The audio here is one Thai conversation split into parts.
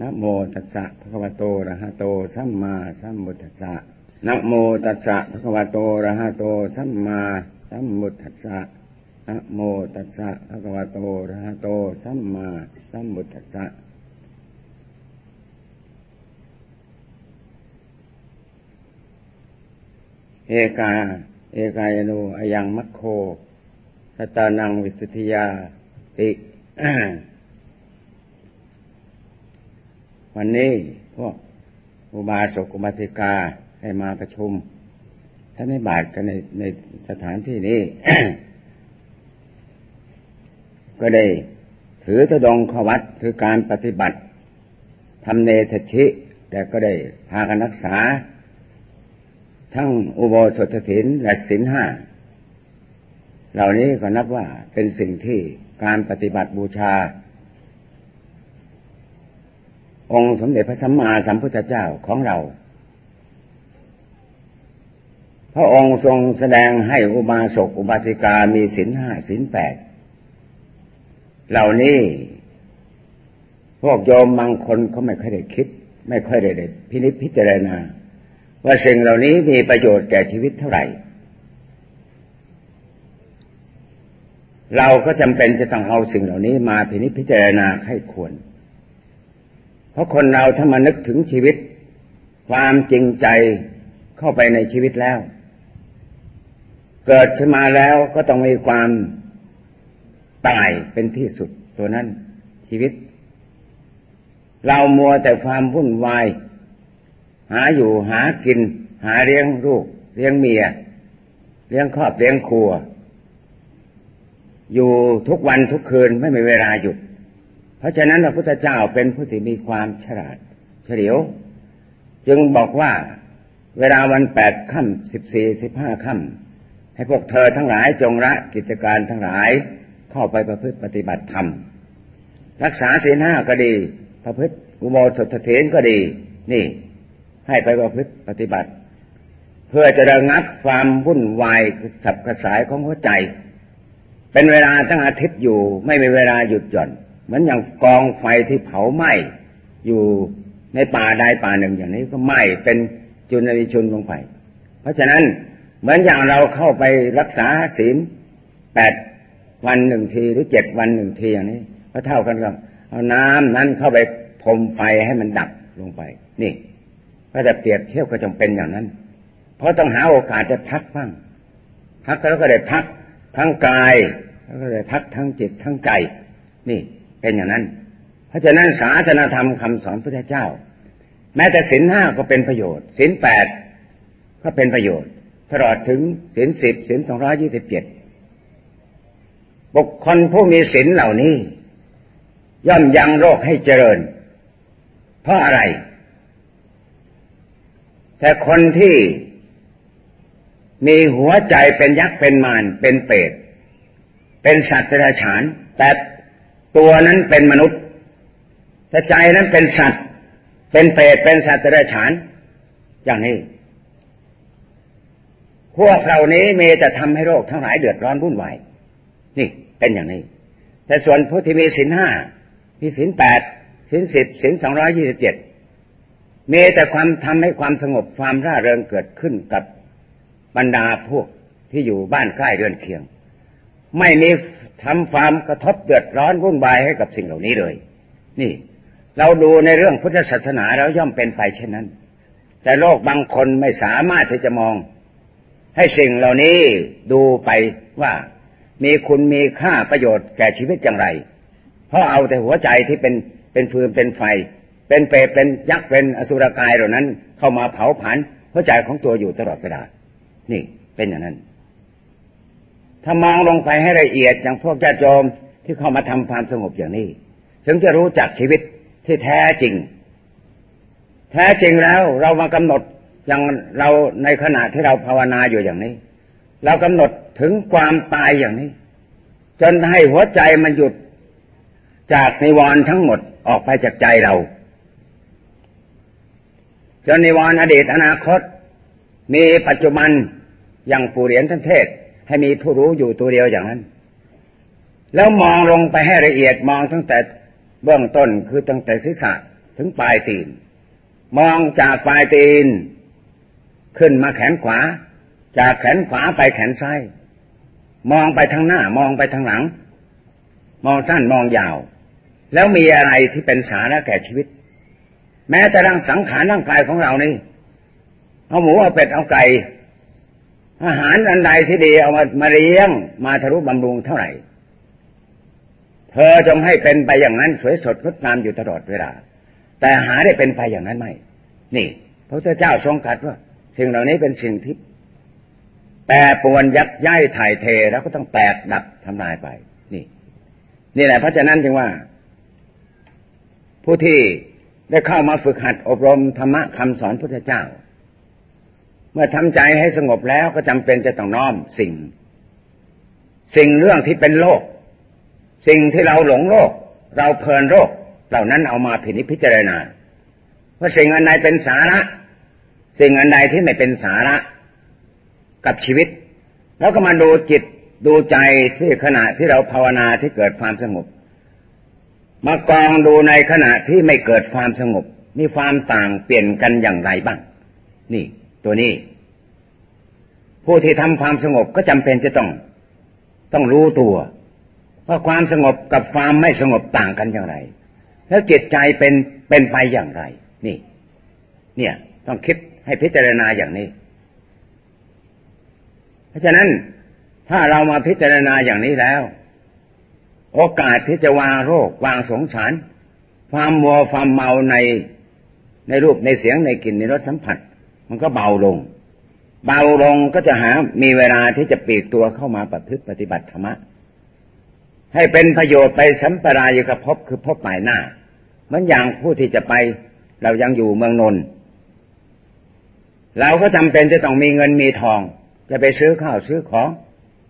นะโมตัสสะภะคะวะโตอะระหะโตสัมมาสัมพุทธัสสะนะโมตัสสะภะคะวะโตอะระหะโตสัมมาสัมพุทธัสสะนะโมตัสสะภะคะวะโตอะระหะโตสัมมาสัมพุทธัสสะเอกา เอกายโนอยังมัคโคสตานังวิสุทธิยาติ วันนี้พวกอุบาสกอุบาสิกาให้มาประชุมท่านไม่บาทกันในในสถานที่นี้ ก็ได้ถือตะดงขวัตคือการปฏิบัติทำเนทชิ แต่ก็ได้พากันรักษา ทั้งอุโบสถศีลและศีลห้า เหล่านี้ก็นับว่าเป็นสิ่งที่การปฏิบัติบูชา องค์สมเด็จพระสัมมาสัมพุทธเจ้าของเรา พระองค์ทรงแสดงให้อุบาสกอุบาสิกามีศีลห้าศีลแปดเหล่านี้พวกโยมบางคนเขาไม่ค่อยได้คิด ไม่ค่อยได้ดพินิจพิจารณา ว่าสิ่งเหล่านี้มีประโยชน์แก่ชีวิตเท่าไหร่ เราก็จำเป็นจะต้องเอาสิ่งเหล่านี้มาพินิจพิจารณาให้ควร เพราะคนเราถ้ามานึกถึงชีวิต ความจริงใจเข้าไปในชีวิตแล้ว เกิดขึ้นมาแล้วก็ต้องมีความตายเป็นที่สุดตัวนั้นชีวิต เรามัวแต่ความวุ่นวาย หาอยู่หากิน หาเลี้ยงลูกเลี้ยงเมีย เลี้ยงครอบเลี้ยงครัว อยู่ทุกวันทุกคืนไม่มีเวลาหยุด ราะฉะนั้นพระพุทธเจ้าเป็นผู้ที่มีความฉลาดเฉลียว จึงบอกว่าเวลาวันแปดค่ำสิบสี่สิบห้าค่ำให้พวกเธอทั้งหลายจงละกิจการทั้งหลายเข้าไปประพฤติปฏิบัติธรรม รักษาศีลห้าก็ดี ประพฤติอุโบสถเถนก็ดี นี่ ให้ไปประพฤติปฏิบัติ เพื่อจะระงับความวุ่นวายสับกระสายของหัวใจ เป็นเวลาตั้งอาทิตย์อยู่ ไม่มีเวลาหยุดหย่อน เหมือนอย่างกองไฟที่เผาไหม้อยู่ในป่าใดป่าหนึ่งอย่างนี้ก็ไหม้เป็นจุลวิชุนลงไป เพราะฉะนั้นเหมือนอย่างเราเข้าไปรักษาศีลแปดวันหนึ่งทีหรือเจ็ดวันหนึ่งทีอย่างนี้ก็เท่ากันกับเอาน้ำนั้นเข้าไปพรมไฟให้มันดับลงไป นี่ ก็จะเปรียบเทียบก็จำเป็นอย่างนั้น เพราะต้องหาโอกาสจะพักบ้างพักแล้วก็ได้พักทั้งกาย แล้วก็ได้พักทั้งจิตทั้งใจ นี่ เป็นอย่างนั้น เพราะฉะนั้นศาสนาธรรมคำสอนพระเจ้า แม้แต่ศีลห้าก็เป็นประโยชน์ศีลแปดก็เป็นประโยชน์ ตลอดถึงศีลสิบศีลสองร้อยี่สิบเจ็ดบุคคลผู้มีศีลเหล่านี้ ย่อมยังโรคให้เจริญ เพราะอะไร แต่คนที่มีหัวใจเป็นยักษ์เป็นมารเป็นเปรตเป็นสัตว์เดรัจฉาน แต่ ตัวนั้นเป็นมนุษย์แต่ใจนั้นเป็นสัตว์ เป็นเปรตเป็นสัตว์เดรัจฉาน อย่างนี้ พวกเหล่านี้มีแต่ทำให้โรคทั้งหลายเดือดร้อนวุ่นวายนี่เป็นอย่างนี้ แต่ส่วนผู้ที่มีศีลห้ามีศีลแปดศีลสิบศีลสองร้อยี่สิบเจ็ดมีแต่ความทำให้ความสงบความร่าเริงเกิดขึ้นกับบรรดาพวกที่อยู่บ้านใกล้เรือนเคียง ไม่มี ทำความกระทบเดือดร้อนวุ่นวายให้กับสิ่งเหล่านี้เลย นี่ เราดูในเรื่องพุทธศาสนาแล้วย่อมเป็นไปเช่นนั้น แต่โลกบางคนไม่สามารถที่จะมอง ให้สิ่งเหล่านี้ดูไปว่ามีคุณมีค่าประโยชน์แก่ชีวิตอย่างไร เพราะเอาแต่หัวใจที่เป็นเป็นฟืนเป็นไฟ เป็นเปรตเป็นยักษ์เป็นอสุรกายเหล่านั้น เข้ามาเผาผลาญหัวใจของตัวอยู่ตลอดเวลา นี่เป็นอย่างนั้น ถ้ามองลงไปให้ละเอียดอย่างพวกญาติโยมที่เข้ามาทำความสงบอย่างนี้ ถึงจะรู้จักชีวิตที่แท้จริง แท้จริงแล้วเรามากำหนดอย่างเราในขณะที่เราภาวนาอยู่อย่างนี้ เรากำหนดถึงความตายอย่างนี้ จนให้หัวใจมันหยุดจากนิวรณ์ทั้งหมดออกไปจากใจเรา จนนิวรณ์อดีตอนาคต มีปัจจุบันอย่างปู่เหรียญท่านเทศ ให้มีผู้รู้อยู่ตัวเดียวอย่างนั้น แล้วมองลงไปให้ละเอียดมองตั้งแต่เบื้องต้นคือตั้งแต่ศีรษะถึงปลายตีน มองจากปลายตีน ขึ้นมาแขนขวา จากแขนขวาไปแขนซ้ายมองไปทางหน้ามองไปทางหลัง มองสั้นมองยาว แล้วมีอะไรที่เป็นสาระแก่ชีวิต แม้แต่ร่างสังขารร่างกายของเรานี่เอาหมูเอาเป็ดเอาไก่ อาหารอันใดที่ดีเอามามาเลี้ยง มาทะลุบำรุงเท่าไหร่ เธอจงให้เป็นไปอย่างนั้นสวยสดงดงามอยู่ตลอดเวลา แต่หาได้เป็นไปอย่างนั้นไม่ นี่พระเจ้าทรงกัดว่า สิ่งเหล่านี้เป็นสิ่งที่แปรปวนยักย้ายถ่ายเทแล้วก็ต้องแตกดับทำลายไป นี่ นี่แหละเพราะฉะนั้นจึงว่า ผู้ที่ได้เข้ามาฝึกหัดอบรมธรรมะคำสอนพุทธเจ้า เมื่อทำใจให้สงบแล้วก็จำเป็นจะต้องน้อมสิ่ง สิ่งเรื่องที่เป็นโลก สิ่งที่เราหลงโลก เราเพลินโลก เหล่านั้นเอามาพินิจพิจารณาว่าสิ่งอันใดเป็นสาระ สิ่งอันใดที่ไม่เป็นสาระกับชีวิต แล้วก็มาดูจิตดูใจที่ขณะที่เราภาวนาที่เกิดความสงบ มากองดูในขณะที่ไม่เกิดความสงบ มีความต่างเปลี่ยนกันอย่างไรบ้าง นี่ ตัวนี้ ผู้ที่ทำความสงบก็จำเป็นจะต้องต้องรู้ตัว ว่าความสงบกับความไม่สงบต่างกันอย่างไร แล้วจิตใจเป็นเป็นไปอย่างไร นี่ เนี่ย ต้องคิดให้พิจารณาอย่างนี้ เพราะฉะนั้นถ้าเรามาพิจารณาอย่างนี้แล้ว โอกาสที่จะวางโรควางสงสาร ความมัวความเมาในในรูปในเสียงในกลิ่นในรสสัมผัส มันก็เบาลง เบาลงก็จะหา มีเวลาที่จะปีกตัวเข้ามาประพฤติปฏิบัติธรรมะ ให้เป็นประโยชน์ไปสัมปรายกับพบคือพบหมายหน้า เหมือนอย่างผู้ที่จะไป เรายังอยู่เมืองนนท์เราก็จำเป็นจะต้องมีเงินมีทอง จะไปซื้อข้าวซื้อของ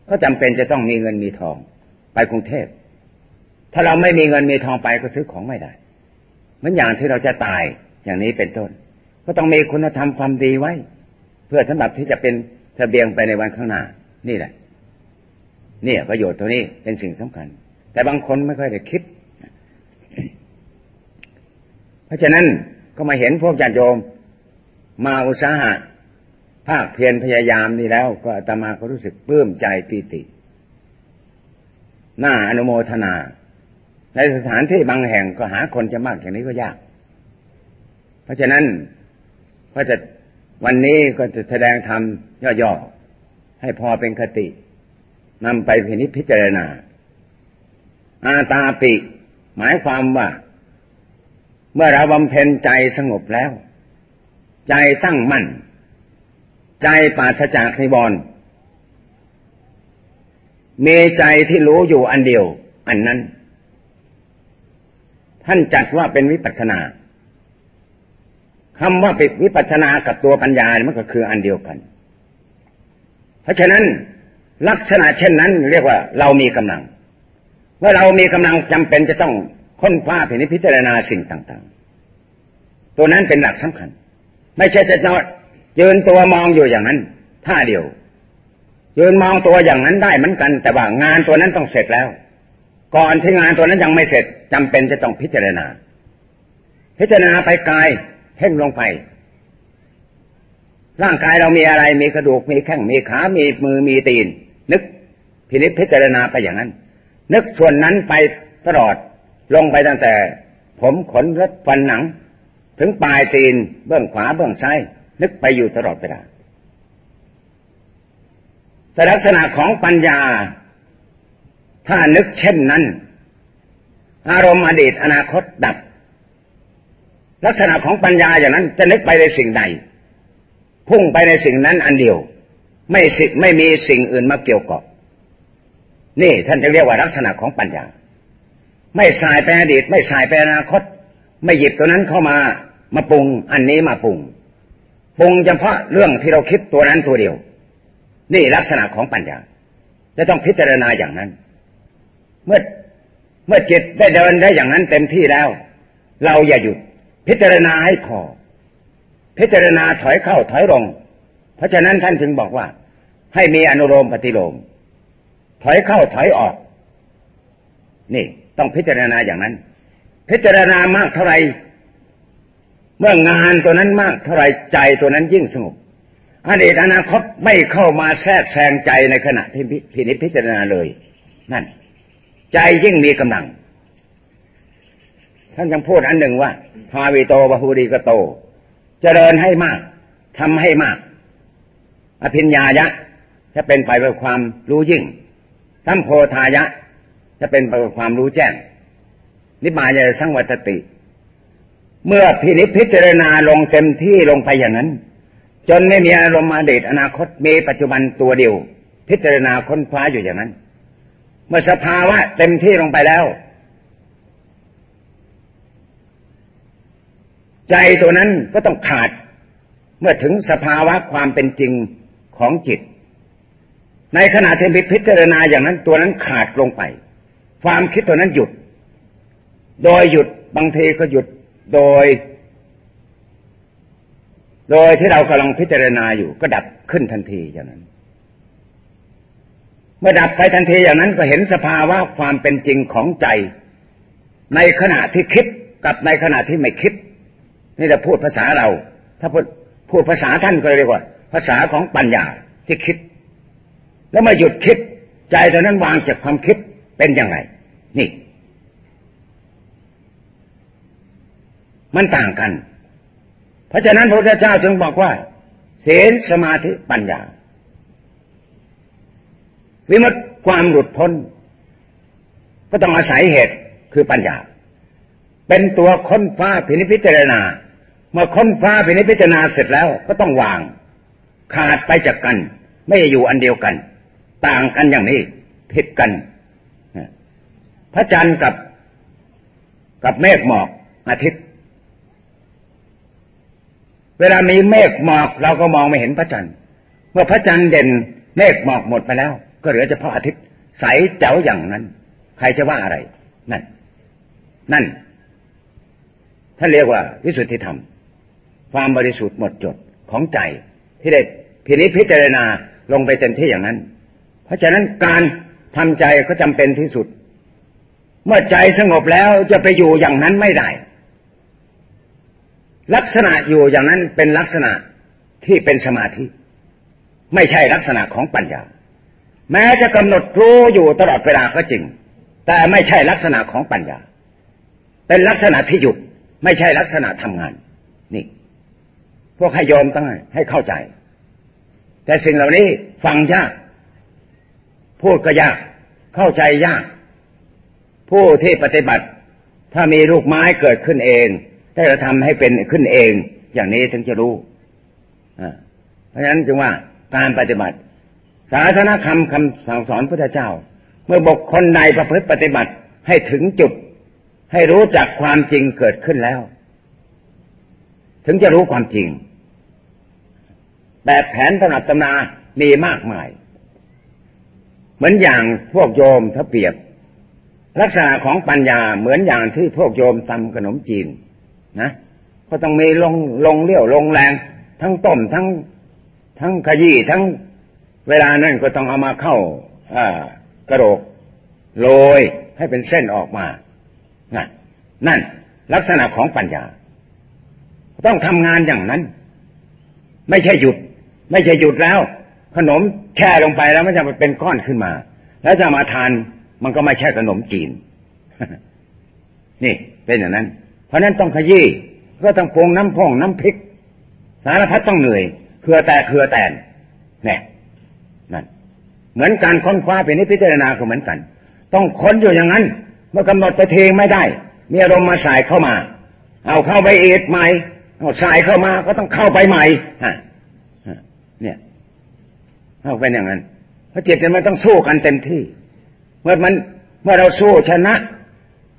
ก็จำเป็นจะต้องมีเงินมีทอง ไปกรุงเทพ ถ้าเราไม่มีเงินมีทองไปก็ซื้อของไม่ได้ เหมือนอย่างที่เราจะตายอย่างนี้เป็นต้น ก็ต้องมีคุณธรรมความดีไว้ เพื่อสำหรับที่จะเป็นเสบียงไปในวันข้างหน้า นี่แหละ เนี่ยประโยชน์ตัวนี้เป็นสิ่งสำคัญ แต่บางคนไม่ค่อยได้คิด เพราะฉะนั้นก็มาเห็นพวกญาติโยม มาอุตสาหะภาคเพียรพยายามนี่แล้ว ก็อาตมาก็รู้สึกปลื้มใจปีติ หน่าอนุโมทนา ในสถานที่บางแห่งก็หาคนจะมากอย่างนี้ก็ยาก เพราะฉะนั้น ก็จะวันนี้ก็จะแสดงธรรมย่อๆให้พอเป็นคตินำไปพินิจพิจารณา อาตาปิ หมายความว่า เมื่อเราบำเพ็ญใจสงบแล้ว ใจตั้งมั่น ใจปราศจากนิบอนมีใจที่รู้อยู่อันเดียว อันนั้น ท่านจัดว่าเป็นวิปัสสนา คำว่าปิดวิปัสนากับตัวปัญญามันก็คืออันเดียวกัน เพราะฉะนั้นลักษณะเช่นนั้นเรียกว่าเรามีกำลังเมื่อเรามีกำลังจำเป็นจะต้องค้นคว้าพิจารณาสิ่งต่าง ๆ ตัวนั้นเป็นหลักสำคัญ ไม่ใช่จะนอนยืนตัวมองอยู่อย่างนั้นท่าเดียวยืนมองตัวอย่างนั้นได้เหมือนกัน แต่ว่างานตัวนั้นต้องเสร็จแล้ว ก่อนที่งานตัวนั้นยังไม่เสร็จจำเป็นจะต้องพิจารณา พิจารณาไปกาย เพ่งลงไป ร่างกายเรามีอะไรมีกระดูกมีแข้งมีขา มีมือมีตีน นึกพินิจพิจารณาไปอย่างนั้น นึกส่วนนั้นไปตลอดลงไปตั้งแต่ ผมขนเล็บฟันหนัง ถึงปลายตีนเบื้องขวาเบื้องซ้ายนึกไปอยู่ตลอดเวลาแต่ลักษณะของปัญญา ถ้านึกเช่นนั้น อารมณ์อดีตอนาคตดับ ลักษณะของปัญญาอย่างนั้นจะนึกไปในสิ่งใด พุ่งไปในสิ่งนั้นอันเดียว ไม่สิไม่มีสิ่งอื่นมาเกี่ยวกับนี่ท่านจะเรียกว่าลักษณะของปัญญา ไม่สายไปอดีต ไม่สายไปอนาคต ไม่หยิบตัวนั้นเข้ามามาปรุงอันนี้มาปรุงปรุงเฉพาะเรื่องที่เราคิดตัวนั้นตัวเดียว นี่ลักษณะของปัญญาจะต้องพิจารณาอย่างนั้น เมื่อเมื่อจิตได้เดินได้อย่างนั้นเต็มที่แล้ว เราอย่าหยุด พิจารณาให้พอ พิจารณาถอยเข้าถอยลง เพราะฉะนั้นท่านจึงบอกว่า ให้มีอนุโลมปฏิโลม ถอยเข้าถอยออก นี่ต้องพิจารณาอย่างนั้น พิจารณามากเท่าไรเมื่องานตัวนั้นมากเท่าไรใจตัวนั้นยิ่งสงบอดีตอนาคตไม่เข้ามาแทรกแซงใจในขณะที่พินิจพิจารณาเลย นั่น ใจยิ่งมีกำลัง ท่านยังพูดอันหนึ่งว่าภาวิโตบาหูดีกโต เจริญให้มากทำให้มาก อภิญญายะ จะเป็นไปเพื่อความรู้ยิ่งสัมโพธายะ จะเป็นไปเพื่อความรู้แจ้ง นิบายะสังวัตติ เมื่อพินิจพิจารณาลงเต็มที่ลงไปอย่างนั้น จนไม่มีอารมณ์อดีตอนาคตมีปัจจุบันตัวเดียว พิจารณาค้นคว้าอยู่อย่างนั้น เมื่อสภาวะเต็มที่ลงไปแล้ว ใจตัวนั้นก็ต้องขาดเมื่อถึงสภาวะความเป็นจริงของจิต ในขณะที่พิจารณาอย่างนั้นตัวนั้นขาดลงไป ความคิดตัวนั้นหยุด โดยหยุดบางทีก็หยุดโดย โดยที่เรากำลังพิจารณาอยู่ ก็ดับขึ้นทันทีอย่างนั้น เมื่อดับไปทันทีอย่างนั้นก็เห็นสภาวะความเป็นจริงของใจ ในขณะที่คิดกับในขณะที่ไม่คิด นี่จะพูดภาษาเรา ถ้าพูดพูดภาษาท่านก็เรียกว่า ภาษาของปัญญาที่คิด แล้วมาหยุดคิด ใจตอนนั้นวางจากความคิดเป็นอย่างไรนี่ มันต่างกัน เพราะฉะนั้นพระพุทธเจ้าจึงบอกว่าศีลสมาธิปัญญา วิมุตความหลุดพ้น ก็ต้องอาศัยเหตุคือปัญญา เป็นตัวค้นฟ้าพินิพิจารณา เมื่อค้นฟ้าพินิพิจารณาเสร็จแล้วก็ต้องวาง ขาดไปจากกัน ไม่อยู่อันเดียวกัน ต่างกันอย่างนี้ผิดกันพระจันทร์กับกับเมฆหมอกอาทิตย์ เวลามีเมฆหมอกเราก็มองไม่เห็นพระจันทร์เมื่อพระจันทร์เด่นเมฆหมอกหมดไปแล้ว ก็เหลือเฉพาะอาทิตย์ ใสเจ๋วอย่างนั้น ใครจะว่าอะไร นั่น นั่นท่านเรียกว่าวิสุทธิธรรม ความบริสุทธิ์หมดจดของใจ ที่ได้พินิจพิจารณาลงไปเต็มที่อย่างนั้น เพราะฉะนั้นการทำใจก็จำเป็นที่สุด เมื่อใจสงบแล้วจะไปอยู่อย่างนั้นไม่ได้ ลักษณะอยู่อย่างนั้นเป็นลักษณะที่เป็นสมาธิ ไม่ใช่ลักษณะของปัญญา แม้จะกำหนดรู้อยู่ตลอดเวลาก็จริง แต่ไม่ใช่ลักษณะของปัญญา เป็นลักษณะที่หยุดไม่ใช่ลักษณะทำงาน พวกให้ยอมตั้งให้เข้าใจ แต่สิ่งเหล่านี้ฟังยาก พูดก็ยาก เข้าใจยาก ผู้ที่ปฏิบัติ ถ้ามีลูกไม้เกิดขึ้นเอง ได้เราทำให้เป็นขึ้นเอง อย่างนี้ถึงจะรู้เพราะฉะนั้นจึงว่าการปฏิบัติ ศาสนาคำคำสั่งสอนพระเจ้า เมื่อบุคคลใดประพฤติปฏิบัติให้ถึงจุด ให้รู้จักความจริงเกิดขึ้นแล้ว ถึงจะรู้ความจริง แบบแผนตำรับตำนามีมากมาย เหมือนอย่างพวกโยมถ้าเปรียบ ลักษณะของปัญญาเหมือนอย่างที่พวกโยมทำขนมจีนนะ ก็ต้องมีลงลงเลี้ยวลงแรง ทั้งต้มทั้งทั้งขยี้ทั้งเวลานั้นก็ต้องเอามาเข้ากระโดกโรยให้เป็นเส้นออกมา นั่นนั่น ลักษณะของปัญญา ต้องทำงานอย่างนั้น ไม่ใช่หยุด ไม่ใช่หยุดแล้ว ขนมแช่ลงไปแล้วมันจะเป็นก้อนขึ้นมา แล้วจะมาทานมันก็ไม่ใช่ขนมจีน นี่เป็นอย่างนั้น เพราะนั้นต้องขยี้ก็ต้องปรุงน้ำพองน้ำพริก สารพัดต้องเหนื่อยเครือแต่เครือแตนเนี่ยนั่นเหมือนการค้นคว้าเป็นนิพิจารณาก็เหมือนกัน ต้องค้นอยู่อย่างนั้น เมื่อกำหนดไปเทงไม่ได้ มีอารมณ์มาสายเข้ามา เอาเข้าไปเอ็ดใหม่ เอาสายเข้ามาก็ต้องเข้าไปใหม่ฮะเนี่ยเอาเป็นอย่างนั้นเพราะจิตมันต้องสู้กันเต็มที่ เมื่อมันเมื่อเราสู้ชนะ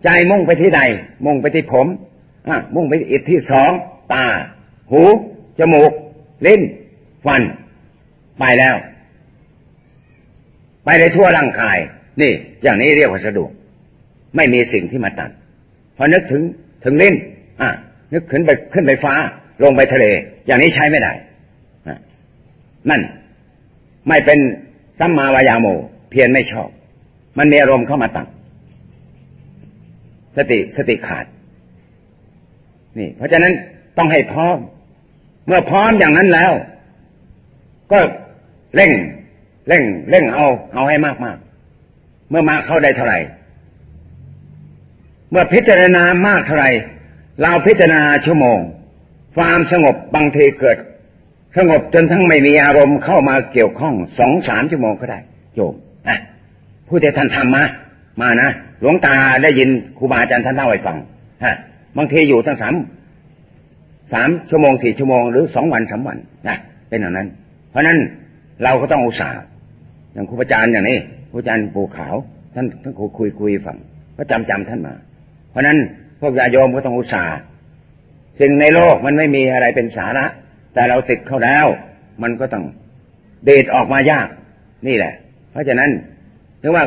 ใจมุ่งไปที่ใด มุ่งไปที่ผมอะมุ่งไปอีกที่สองตา หูจมูกลิ้นฟัน ไปแล้ว ไปในทั่วร่างกาย นี่ อย่างนี้เรียกว่าสะดวก ไม่มีสิ่งที่มาตัดพอนึกถึงถึงลิ้นอะ นึกขึ้นไปขึ้นไปฟ้า ลงไปทะเล อย่างนี้ใช้ไม่ได้นั่น ไม่เป็นสัมมาวายาโม เพียรไม่ชอบ มันมีอารมณ์เข้ามาตั้งสติสติขาด นี่ เพราะฉะนั้นต้องให้พร้อม เมื่อพร้อมอย่างนั้นแล้ว ก็เร่ง เร่ง เร่งเอา เอาให้มากมากเมื่อมากเข้าได้เท่าไหร่ เมื่อพิจารณามากเท่าไหร่ เราพิจารณาชั่วโมง ความสงบบางทีเกิด สงบจนทั้งไม่มีอารมณ์เข้ามาเกี่ยวข้องสองสามชั่วโมงก็ได้ โยมนะผู้ที่ท่านทำมา มานะหลวงตาได้ยินครูบาอาจารย์ท่านเล่าให้ฟังฮะบางทีอยู่ทั้งสามสามชั่วโมงสี่ชั่วโมงหรือสองวันสามวันนะเป็นอย่างนั้น เพราะนั้นเราก็ต้องอุตส่าห์อย่างครูอาจารย์อย่างนี้ครูอาจารย์ปูขาว ท่านท่านคุยคุยคุยฟังก็จำจำท่านมา เพราะนั้น พวกญาโยมก็ต้องอุตส่าห์สิ่งในโลกมันไม่มีอะไรเป็นสาระ แต่เราติดเข้าแล้ว มันก็ต้องเดดออกมายาก นี่แหละ เพราะฉะนั้นถึงว่า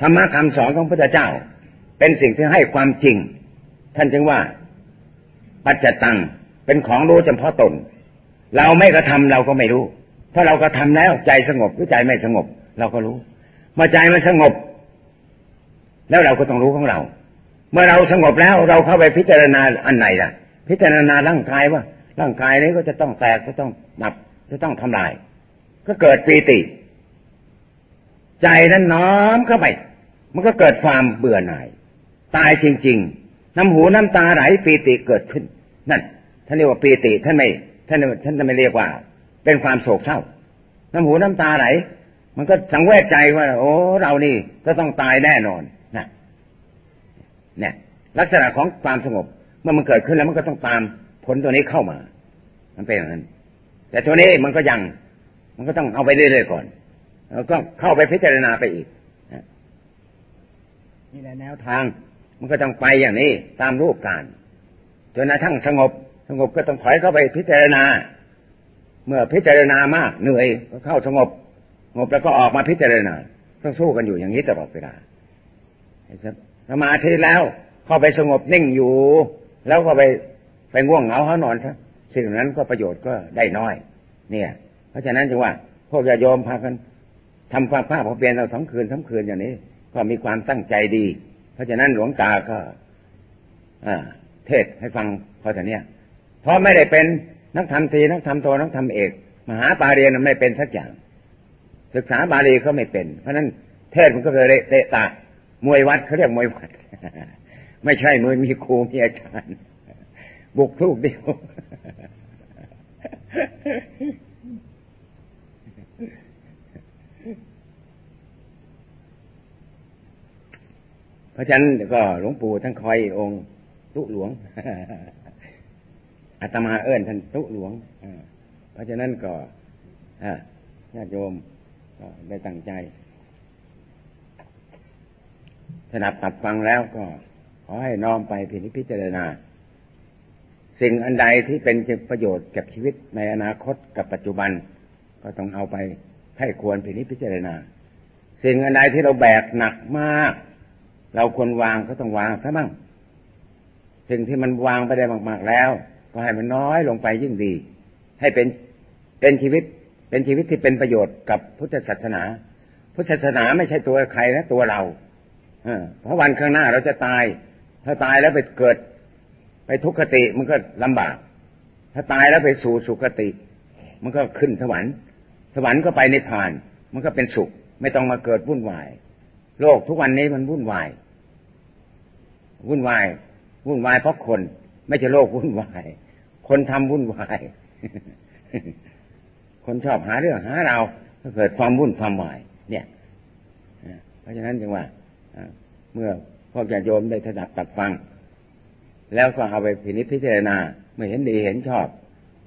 ธรรมะคำสอนของพระเจ้า เป็นสิ่งที่ให้ความจริง ท่านจึงว่า ปัจจตังเป็นของรู้เฉพาะตน เราไม่กระทำเราก็ไม่รู้ ถ้าเรากระทาแล้วใจสงบหรือใจไม่สงบ เราก็รู้เมื่อใจมันสงบ แล้วเราก็ต้องรู้ของเรา เมื่อเราสงบแล้วเราเข้าไปพิจารณาอันไหนล่ะ พิจารณาร่างกายว่าร่างกายนี้ก็จะต้องแตกจะต้องดับจะต้องทำลาย ก็เกิดปีติ ใจนั้นน้อมเข้าไป มันก็เกิดความเบื่อหน่าย ตายจริง ๆ น้ำหูน้ำตาไหลปีติเกิดขึ้น นั่นท่านเรียกว่าปีติท่านไม่ท่านท่านไม่เรียกว่า เป็นความโศกเศร้า น้ำหูน้ำตาไหล มันก็สังเวชใจว่า โอ้ เรานี่ก็ต้องตายแน่นอน เนี่ย ลักษณะของความสงบ เมื่อมันเกิดขึ้นแล้วมันก็ต้องตามผลตัวนี้เข้ามา มันเป็นอย่างนั้น แต่ตัวนี้มันก็ยัง มันก็ต้องเอาไปเรื่อยๆก่อน แล้วก็เข้าไปพิจารณาไปอีกนี่แหละแนวทาง มันก็ต้องไปอย่างนี้ ตามรูปการจนกระทั่งสงบ สงบก็ต้องถอยเข้าไปพิจารณา เมื่อพิจารณามากเหนื่อยก็เข้าสงบสงบแล้วก็ออกมาพิจารณาต้องสู้กันอยู่อย่างนี้ตลอดเวลา สมาธิแล้วเข้าไปสงบนิ่งอยู่ แล้วก็ไปไปง่วงเหงาเขานอนซะสิ่งนั้นก็ประโยชน์ก็ได้น้อย เนี่ย เพราะฉะนั้นจึงว่า พวกญาโยมพากันทำความภาคพอเพียรเราสองคืนสาคืนอย่างนี้ ก็มีความตั้งใจดี เพราะฉะนั้นหลวงตาก็เทศให้ฟังพอแต่เนี้ยเพราะไม่ได้เป็นนักธรรมตีนักธรรมโทนักธรรมเอก มหาปาเรียนไม่เป็นสักอย่าง ศึกษาบาลีก็ไม่เป็น เพราะนั้นเทศมันก็เลยเตะตา มวยวัดเขาเรียกมวยวัด ไม่ใช่มือมีครูมีอาจารย์ บุกทุกเดียว เพราะฉะนั้นก็หลวงปู่ท่านคอยองค์ตุหลวงอาตมาเอิญท่านตุหลวงเพราะฉะนั้นก็ญาติโยมก็ได้ตั้งใจ ถนับตับฟังแล้วก็ ขอให้น้อมไปพิจารณา สิ่งอันใดที่เป็นประโยชน์กับชีวิตในอนาคตกับปัจจุบัน ก็ต้องเอาไปให้ควรพิจารณา สิ่งอันใดที่เราแบกหนักมาก เราควรวางก็ต้องวางซะบ้างสิ่งที่มันวางไปได้มากๆแล้ว ก็ให้มันน้อยลงไปยิ่งดี ให้เป็นเป็นชีวิตเป็นชีวิตที่เป็นประโยชน์กับพุทธศาสนา พุทธศาสนาไม่ใช่ตัวใครนะตัวเรา เพราะวันข้างหน้าเราจะตาย ถ้าตายแล้วไปเกิด ไปทุกขติมันก็ลำบาก ถ้าตายแล้วไปสู่สุขติ มันก็ขึ้นสวรรค์ สวรรค์ก็ไปในผ่าน มันก็เป็นสุข ไม่ต้องมาเกิดวุ่นวาย โลกทุกวันนี้มันวุ่นวาย วุ่นวายวุ่นวายเพราะคน ไม่ใช่โลกวุ่นวาย คนทำวุ่นวาย คนชอบหาเรื่องหาเราก็เกิดความวุ่นความวาย เนี่ยเพราะฉะนั้นจึงว่า เมื่อพวกญาติโยมได้ถนัดตัดฟัง แล้วก็เอาไปพินิจพิจารณาเมื่อเห็นดีเห็นชอบ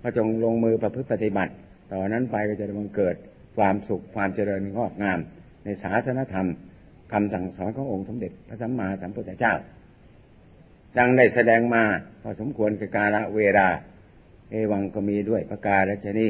ก็จงลงมือประพฤติปฏิบัติ ต่อนนั้นไปก็จะบังเกิดความสุขความเจริญงอกงาม ในศาสนธรรมคำสั่งสอนขององค์สมเด็จพระสัมมาสัมพุทธเจ้า ดังได้แสดงมาพอสมควรกับกาลเวลาเอวังก็มีด้วยประกาศชนี้